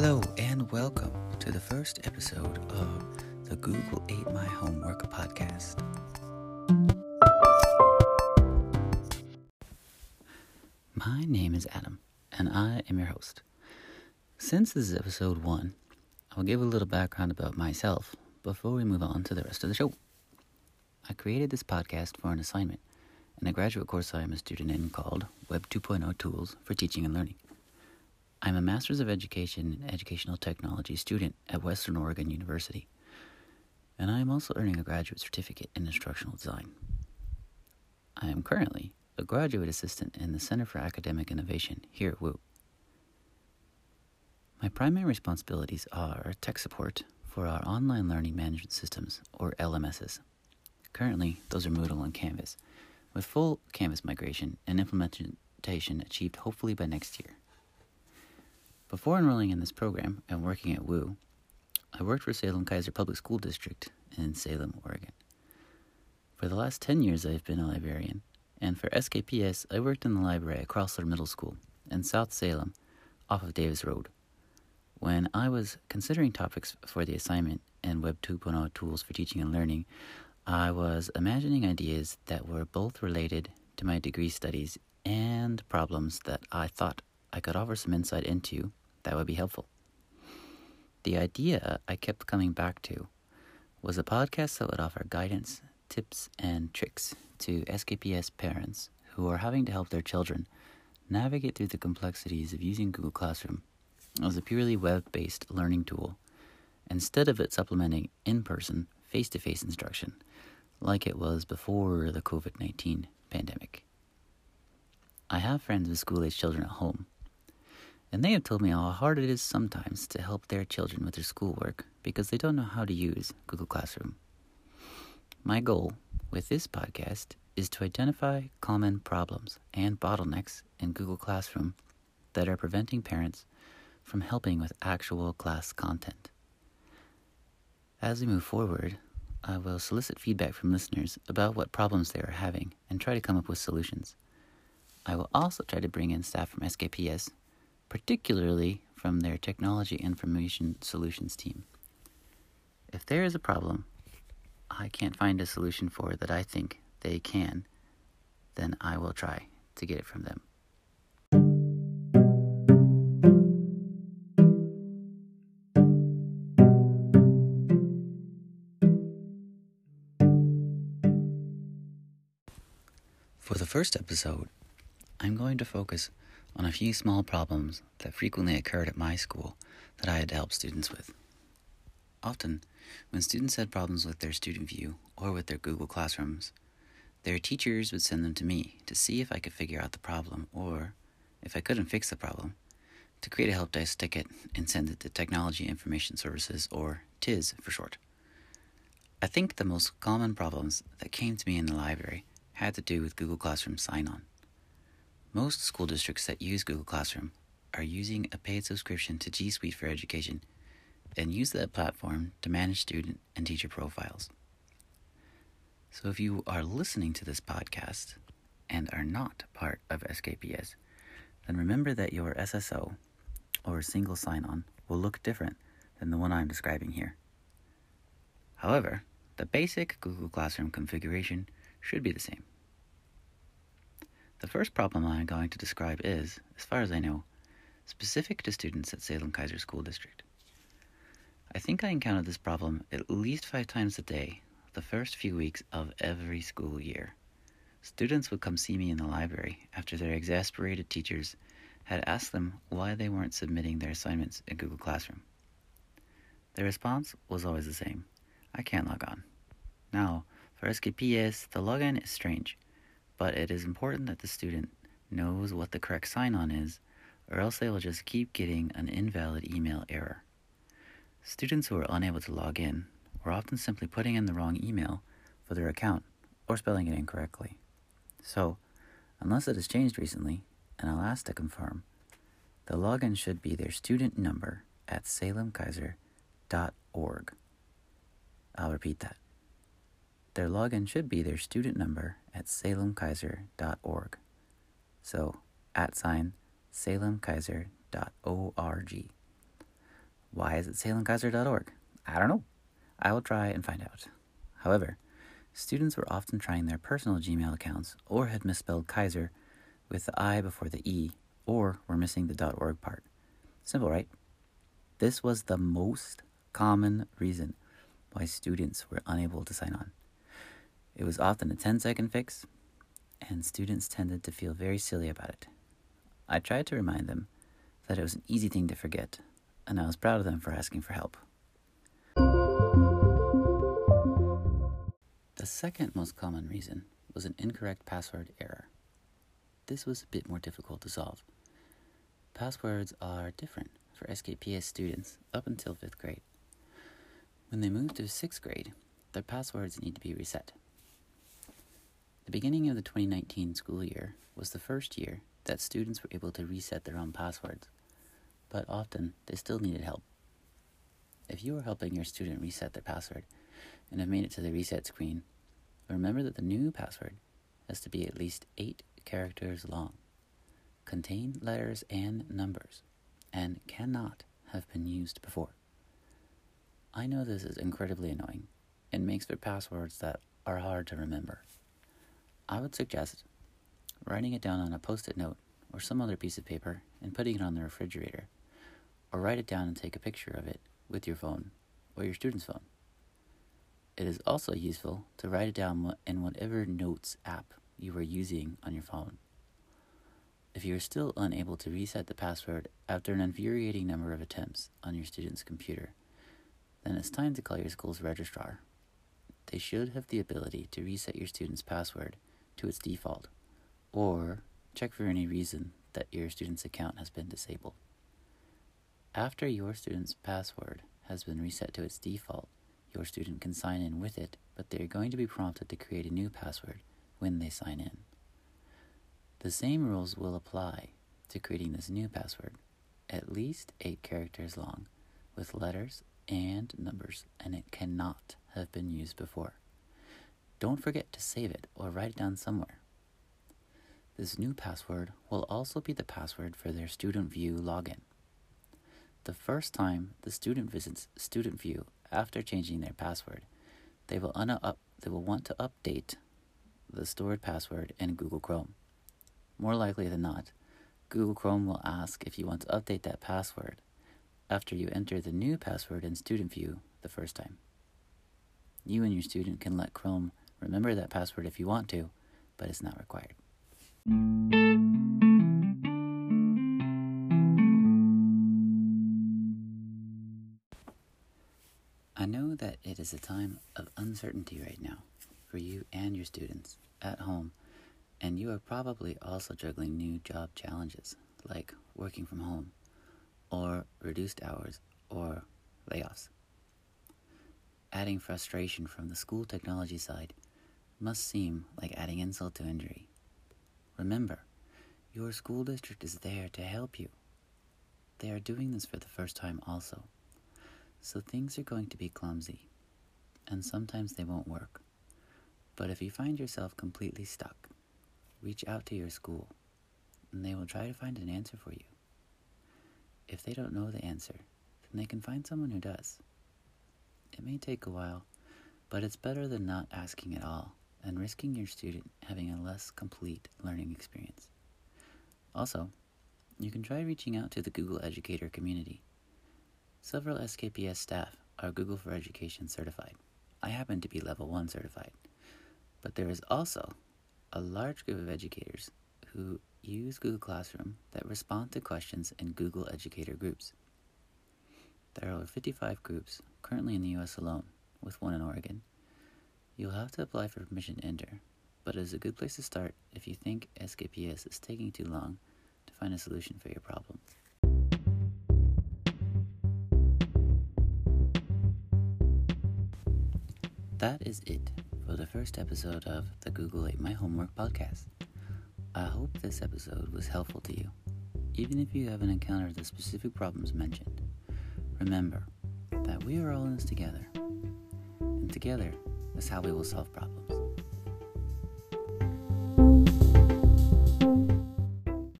Hello, and welcome to the first episode of the Google Ate My Homework podcast. My name is Adam, and I am your host. Since this is episode one, I'll give a little background about myself before we move on to the rest of the show. I created this podcast for an assignment in a graduate course I am a student in called Web 2.0 Tools for Teaching and Learning. I'm a Master's of Education in Educational Technology student at Western Oregon University, and I am also earning a graduate certificate in instructional design. I am currently a graduate assistant in the Center for Academic Innovation here at WU. My primary responsibilities are tech support for our online learning management systems, or LMSs. Currently, those are Moodle and Canvas, with full Canvas migration and implementation achieved hopefully by next year. Before enrolling in this program and working at WU, I worked for Salem Keizer Public School District in Salem, Oregon. For the last 10 years, I've been a librarian, and for SKPS, I worked in the library at Crossler Middle School in South Salem off of Davis Road. When I was considering topics for the assignment in Web 2.0 tools for teaching and learning, I was imagining ideas that were both related to my degree studies and problems that I thought I could offer some insight into that would be helpful. The idea I kept coming back to was a podcast that would offer guidance, tips, and tricks to SKPS parents who are having to help their children navigate through the complexities of using Google Classroom as a purely web based learning tool instead of it supplementing in person, face to face instruction like it was before the COVID 19 pandemic. I have friends with school age children at home and they have told me how hard it is sometimes to help their children with their schoolwork because they don't know how to use Google Classroom. My goal with this podcast is to identify common problems and bottlenecks in Google Classroom that are preventing parents from helping with actual class content. As we move forward, I will solicit feedback from listeners about what problems they are having and try to come up with solutions. I will also try to bring in staff from SKPS particularly from their Technology Information Solutions team. If there is a problem I can't find a solution for that I think they can, then I will try to get it from them. For the first episode, I'm going to focus on a few small problems that frequently occurred at my school that I had to help students with. Often, when students had problems with their StudentVUE or with their Google Classrooms, their teachers would send them to me to see if I could figure out the problem or, if I couldn't fix the problem, to create a help desk ticket and send it to Technology Information Services, or TIS for short. I think the most common problems that came to me in the library had to do with Google Classroom sign on. Most school districts that use Google Classroom are using a paid subscription to G Suite for Education and use that platform to manage student and teacher profiles. So if you are listening to this podcast and are not part of SKPS, then remember that your SSO or single sign on will look different than the one I'm describing here. However, the basic Google Classroom configuration should be the same. The first problem I'm going to describe is, as far as I know, specific to students at Salem Keizer School District. I think I encountered this problem at least five times a day the first few weeks of every school year. Students would come see me in the library after their exasperated teachers had asked them why they weren't submitting their assignments in Google Classroom. Their response was always the same I can't log on. Now, for SKPS, the login is strange but it is important that the student knows what the correct sign on is, or else they will just keep getting an invalid email error. Students who are unable to log in are often simply putting in the wrong email for their account or spelling it incorrectly. So, unless it has changed recently, and I'll ask to confirm, the login should be their student number at salemkeizer.org. I'll repeat that. Their login should be their student number at salemkeizer.org. So, at sign salemkeizer.org. Why is it salemkeizer.org? I don't know. I will try and find out. However, students were often trying their personal Gmail accounts or had misspelled Keizer with the I before the E or were missing the .org part. Simple, right? This was the most common reason why students were unable to sign on. It was often a 10 second fix, and students tended to feel very silly about it. I tried to remind them that it was an easy thing to forget, and I was proud of them for asking for help. The second most common reason was an incorrect password error. This was a bit more difficult to solve. Passwords are different for SKPS students up until fifth grade. When they move to sixth grade, their passwords need to be reset. The beginning of the 2019 school year was the first year that students were able to reset their own passwords, but often they still needed help. If you are helping your student reset their password and have made it to the reset screen, remember that the new password has to be at least eight characters long, contain letters and numbers, and cannot have been used before. I know this is incredibly annoying and makes for passwords that are hard to remember. I would suggest writing it down on a post it note or some other piece of paper and putting it on the refrigerator, or write it down and take a picture of it with your phone or your student's phone. It is also useful to write it down in whatever notes app you are using on your phone. If you are still unable to reset the password after an infuriating number of attempts on your student's computer, then it's time to call your school's registrar. They should have the ability to reset your student's password to its default, or check for any reason that your student's account has been disabled. After your student's password has been reset to its default, your student can sign in with it, but they are going to be prompted to create a new password when they sign in. The same rules will apply to creating this new password, at least eight characters long, with letters and numbers, and it cannot have been used before. Don't forget to save it or write it down somewhere. This new password will also be the password for their StudentVUE login. The first time the student visits StudentVUE after changing their password, they will, un- up, they will want to update the stored password in Google Chrome. More likely than not, Google Chrome will ask if you want to update that password after you enter the new password in StudentVUE the first time. You and your student can let Chrome Remember that password if you want to, but it's not required. I know that it is a time of uncertainty right now for you and your students at home, and you are probably also juggling new job challenges like working from home, or reduced hours, or layoffs. Adding frustration from the school technology side must seem like adding insult to injury. Remember, your school district is there to help you. They are doing this for the first time also. So things are going to be clumsy, and sometimes they won't work. But if you find yourself completely stuck, reach out to your school, and they will try to find an answer for you. If they don't know the answer, then they can find someone who does. It may take a while, but it's better than not asking at all and risking your student having a less complete learning experience. Also, you can try reaching out to the Google Educator community. Several SKPS staff are Google for Education certified. I happen to be level 1 certified. But there is also a large group of educators who use Google Classroom that respond to questions in Google Educator groups. There are over 55 groups currently in the US alone, with one in Oregon, You'll have to apply for permission to enter, but it is a good place to start if you think SKPS is taking too long to find a solution for your problem. That is it for the first episode of the Google Ate My Homework podcast. I hope this episode was helpful to you, even if you haven't encountered the specific problems mentioned. Remember that we are all in this together, and together is how we will solve problems.